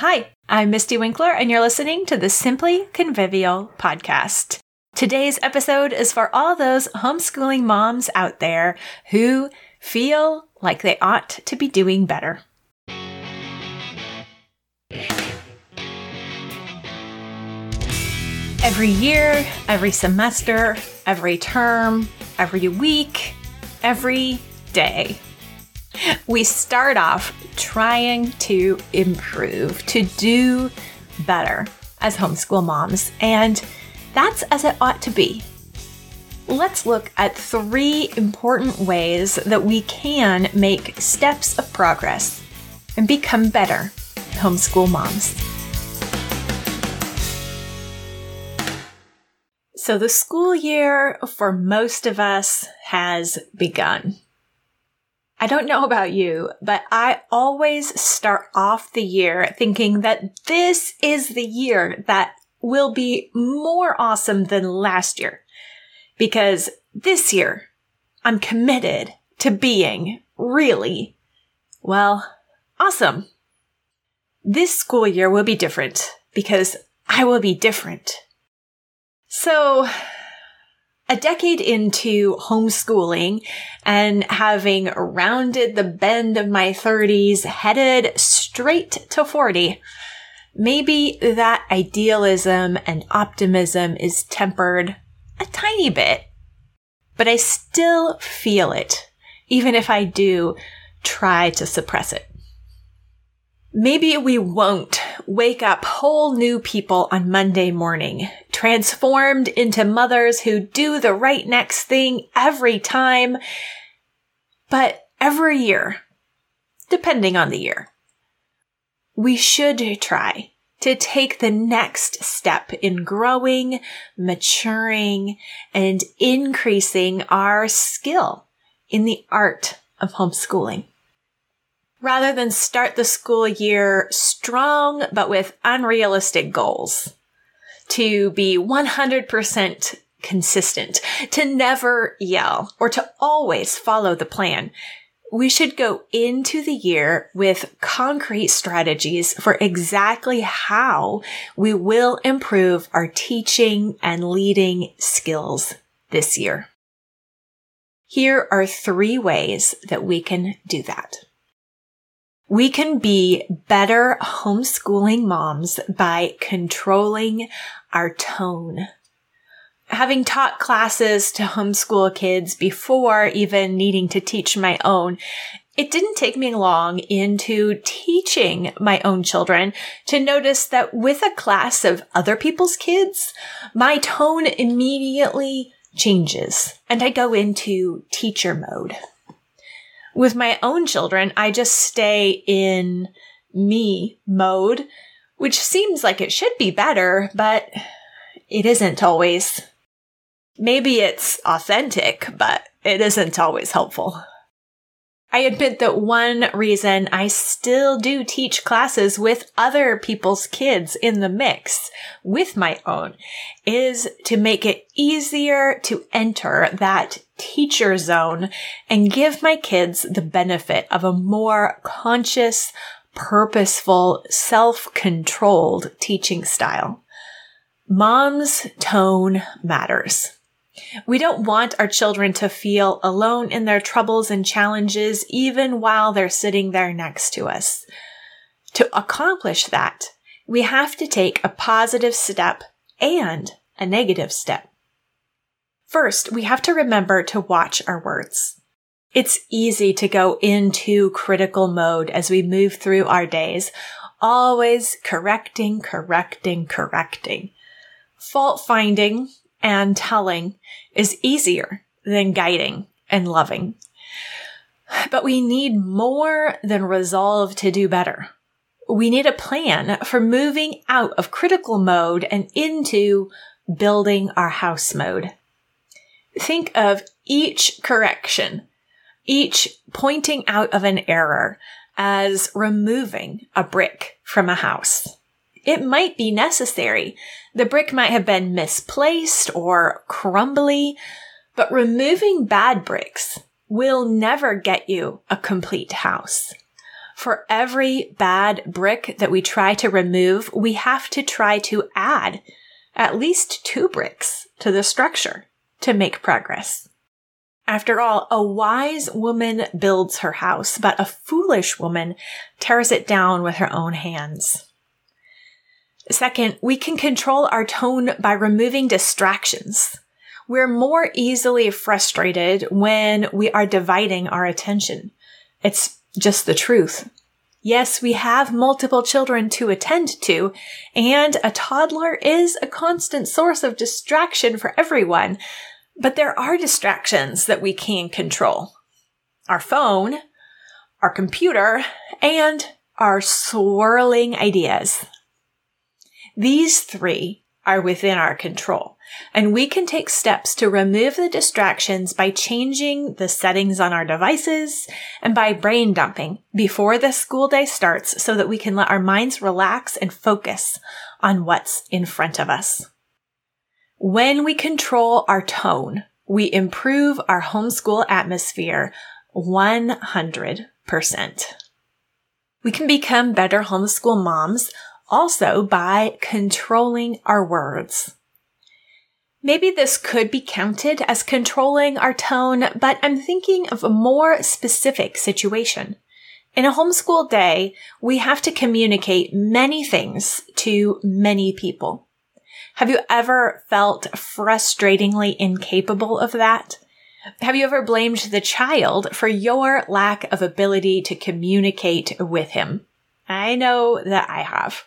Hi, I'm Mystie Winckler, and you're listening to the Simply Convivial podcast. Today's episode is for all those homeschooling moms out there who feel like they ought to be doing better. Every year, every semester, every term, every week, every day we start off trying to improve, to do better as homeschool moms, and that's as it ought to be. Let's look at three important ways that we can make steps of progress and become better homeschool moms. So, the school year for most of us has begun. I don't know about you, but I always start off the year thinking that this is the year that will be more awesome than last year. Because this year, I'm committed to being really, well, awesome. This school year will be different because I will be different. So a decade into homeschooling and having rounded the bend of my 30s, headed straight to 40, maybe that idealism and optimism is tempered a tiny bit, but I still feel it, even if I do try to suppress it. Maybe we won't wake up whole new people on Monday morning, transformed into mothers who do the right next thing every time. But every year, depending on the year, we should try to take the next step in growing, maturing, and increasing our skill in the art of homeschooling rather than start the school year strong but with unrealistic goals. To be 100% consistent, to never yell, or to always follow the plan. We should go into the year with concrete strategies for exactly how we will improve our teaching and leading skills this year. Here are three ways that we can do that. We can be better homeschooling moms by controlling our tone. Having taught classes to homeschool kids before even needing to teach my own, it didn't take me long into teaching my own children to notice that with a class of other people's kids, my tone immediately changes and I go into teacher mode with my own children, I just stay in me mode, which seems like it should be better, but it isn't always. Maybe it's authentic, but it isn't always helpful. I admit that one reason I still do teach classes with other people's kids in the mix with my own is to make it easier to enter that teacher zone and give my kids the benefit of a more conscious, purposeful, self-controlled teaching style. Mom's tone matters. We don't want our children to feel alone in their troubles and challenges, even while they're sitting there next to us. To accomplish that, we have to take a positive step and a negative step. First, we have to remember to watch our words. It's easy to go into critical mode as we move through our days, always correcting, correcting, correcting. Fault finding and telling is easier than guiding and loving. But we need more than resolve to do better. We need a plan for moving out of critical mode and into building our house mode. Think of each correction, each pointing out of an error as removing a brick from a house. It might be necessary. The brick might have been misplaced or crumbly, but removing bad bricks will never get you a complete house. For every bad brick that we try to remove, we have to try to add at least two bricks to the structure to make progress. After all, a wise woman builds her house, but a foolish woman tears it down with her own hands. Second, we can control our tone by removing distractions. We're more easily frustrated when we are dividing our attention. It's just the truth. Yes, we have multiple children to attend to, and a toddler is a constant source of distraction for everyone. But there are distractions that we can control. Our phone, our computer, and our swirling ideas. These three are within our control, and we can take steps to remove the distractions by changing the settings on our devices and by brain dumping before the school day starts so that we can let our minds relax and focus on what's in front of us. When we control our tone, we improve our homeschool atmosphere 100%. We can become better homeschool moms also by controlling our words. Maybe this could be counted as controlling our tone, but I'm thinking of a more specific situation. In a homeschool day, we have to communicate many things to many people. Have you ever felt frustratingly incapable of that? Have you ever blamed the child for your lack of ability to communicate with him? I know that I have.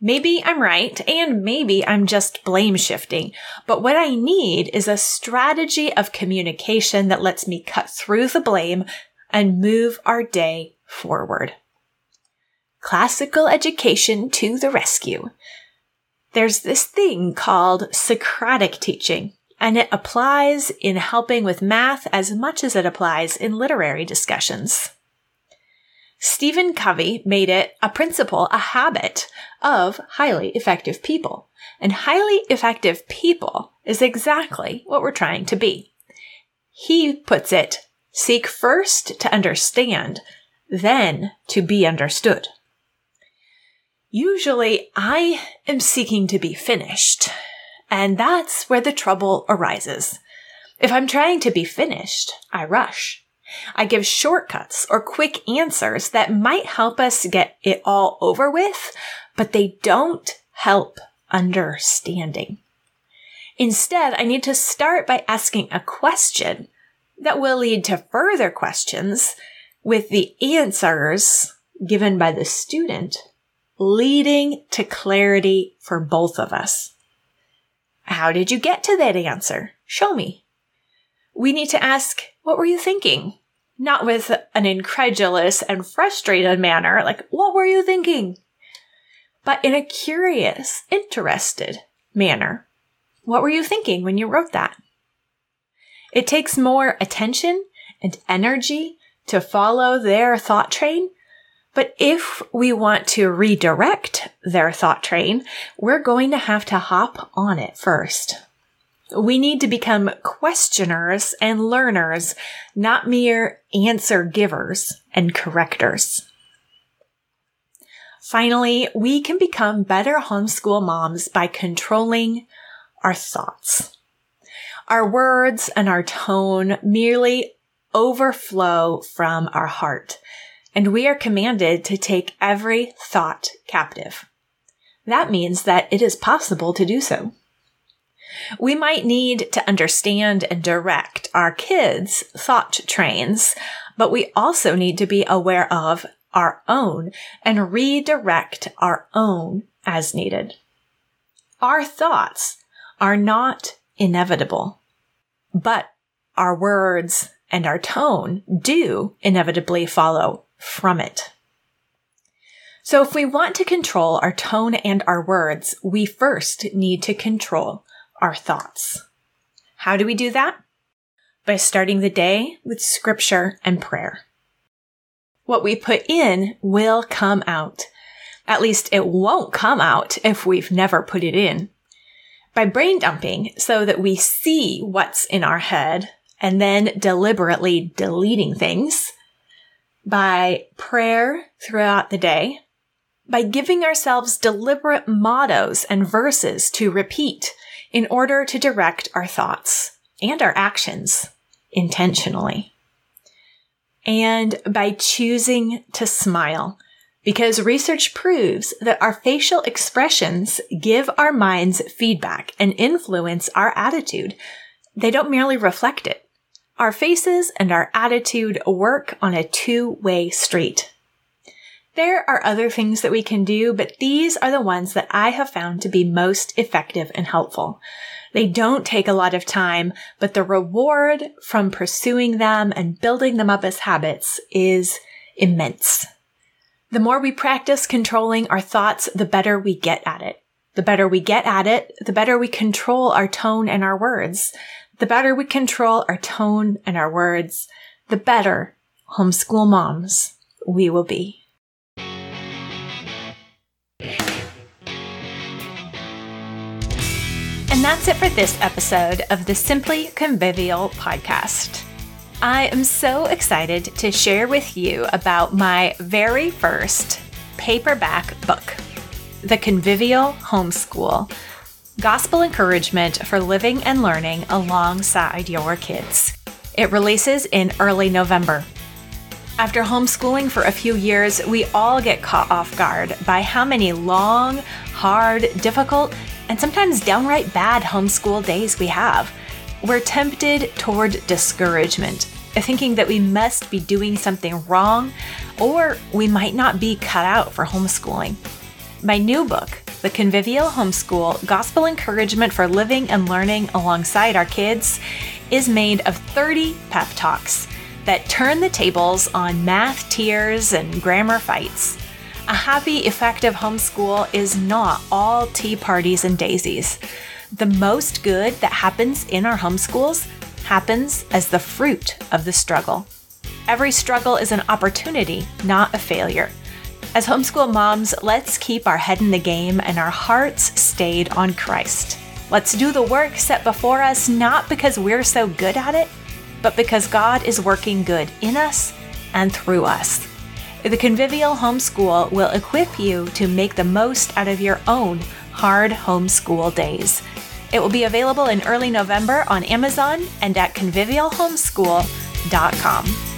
Maybe I'm right, and maybe I'm just blame shifting, but what I need is a strategy of communication that lets me cut through the blame and move our day forward. Classical education to the rescue there's this thing called Socratic teaching, and it applies in helping with math as much as it applies in literary discussions. Stephen Covey made it a principle, a habit of highly effective people. And highly effective people is exactly what we're trying to be. He puts it, seek first to understand, then to be understood. Usually I am seeking to be finished. And that's where the trouble arises. If I'm trying to be finished, I rush. I give shortcuts or quick answers that might help us get it all over with, but they don't help understanding. Instead, I need to start by asking a question that will lead to further questions with the answers given by the student leading to clarity for both of us. How did you get to that answer? Show me. We need to ask, what were you thinking? Not with an incredulous and frustrated manner, like, what were you thinking? But in a curious, interested manner. What were you thinking when you wrote that? It takes more attention and energy to follow their thought train but if we want to redirect their thought train, we're going to have to hop on it first. We need to become questioners and learners, not mere answer givers and correctors. Finally, we can become better homeschool moms by controlling our thoughts. Our words and our tone merely overflow from our heart and we are commanded to take every thought captive. That means that it is possible to do so. We might need to understand and direct our kids' thought trains, but we also need to be aware of our own and redirect our own as needed. Our thoughts are not inevitable, but our words and our tone do inevitably follow from it. So if we want to control our tone and our words, we first need to control our thoughts. How do we do that? By starting the day with scripture and prayer. What we put in will come out. At least it won't come out if we've never put it in. By brain dumping so that we see what's in our head and then deliberately deleting things, by prayer throughout the day, by giving ourselves deliberate mottos and verses to repeat in order to direct our thoughts and our actions intentionally. And by choosing to smile, because research proves that our facial expressions give our minds feedback and influence our attitude. They don't merely reflect it. Our faces and our attitude work on a two-way street. There are other things that we can do, but these are the ones that I have found to be most effective and helpful. They don't take a lot of time, but the reward from pursuing them and building them up as habits is immense. The more we practice controlling our thoughts, the better we get at it. The better we get at it, the better we control our tone and our words. The better we control our tone and our words, the better homeschool moms we will be. That's it for this episode of the Simply Convivial podcast. I am so excited to share with you about my very first paperback book, The Convivial Homeschool Gospel Encouragement for Living and Learning Alongside Your Kids. It releases in early November. After homeschooling for a few years, we all get caught off guard by how many long, hard, difficult, and sometimes downright bad homeschool days we have. We're tempted toward discouragement, thinking that we must be doing something wrong or we might not be cut out for homeschooling. My new book, The Convivial Homeschool Gospel Encouragement for Living and Learning Alongside Our Kids, is made of 30 pep talks that turn the tables on math tears and grammar fights. A happy, effective homeschool is not all tea parties and daisies. The most good that happens in our homeschools happens as the fruit of the struggle. Every struggle is an opportunity, not a failure. As homeschool moms, let's keep our head in the game and our hearts stayed on Christ. Let's do the work set before us not because we're so good at it, but because God is working good in us and through us. The Convivial Homeschool will equip you to make the most out of your own hard homeschool days. It will be available in early November on Amazon and at convivialhomeschool.com.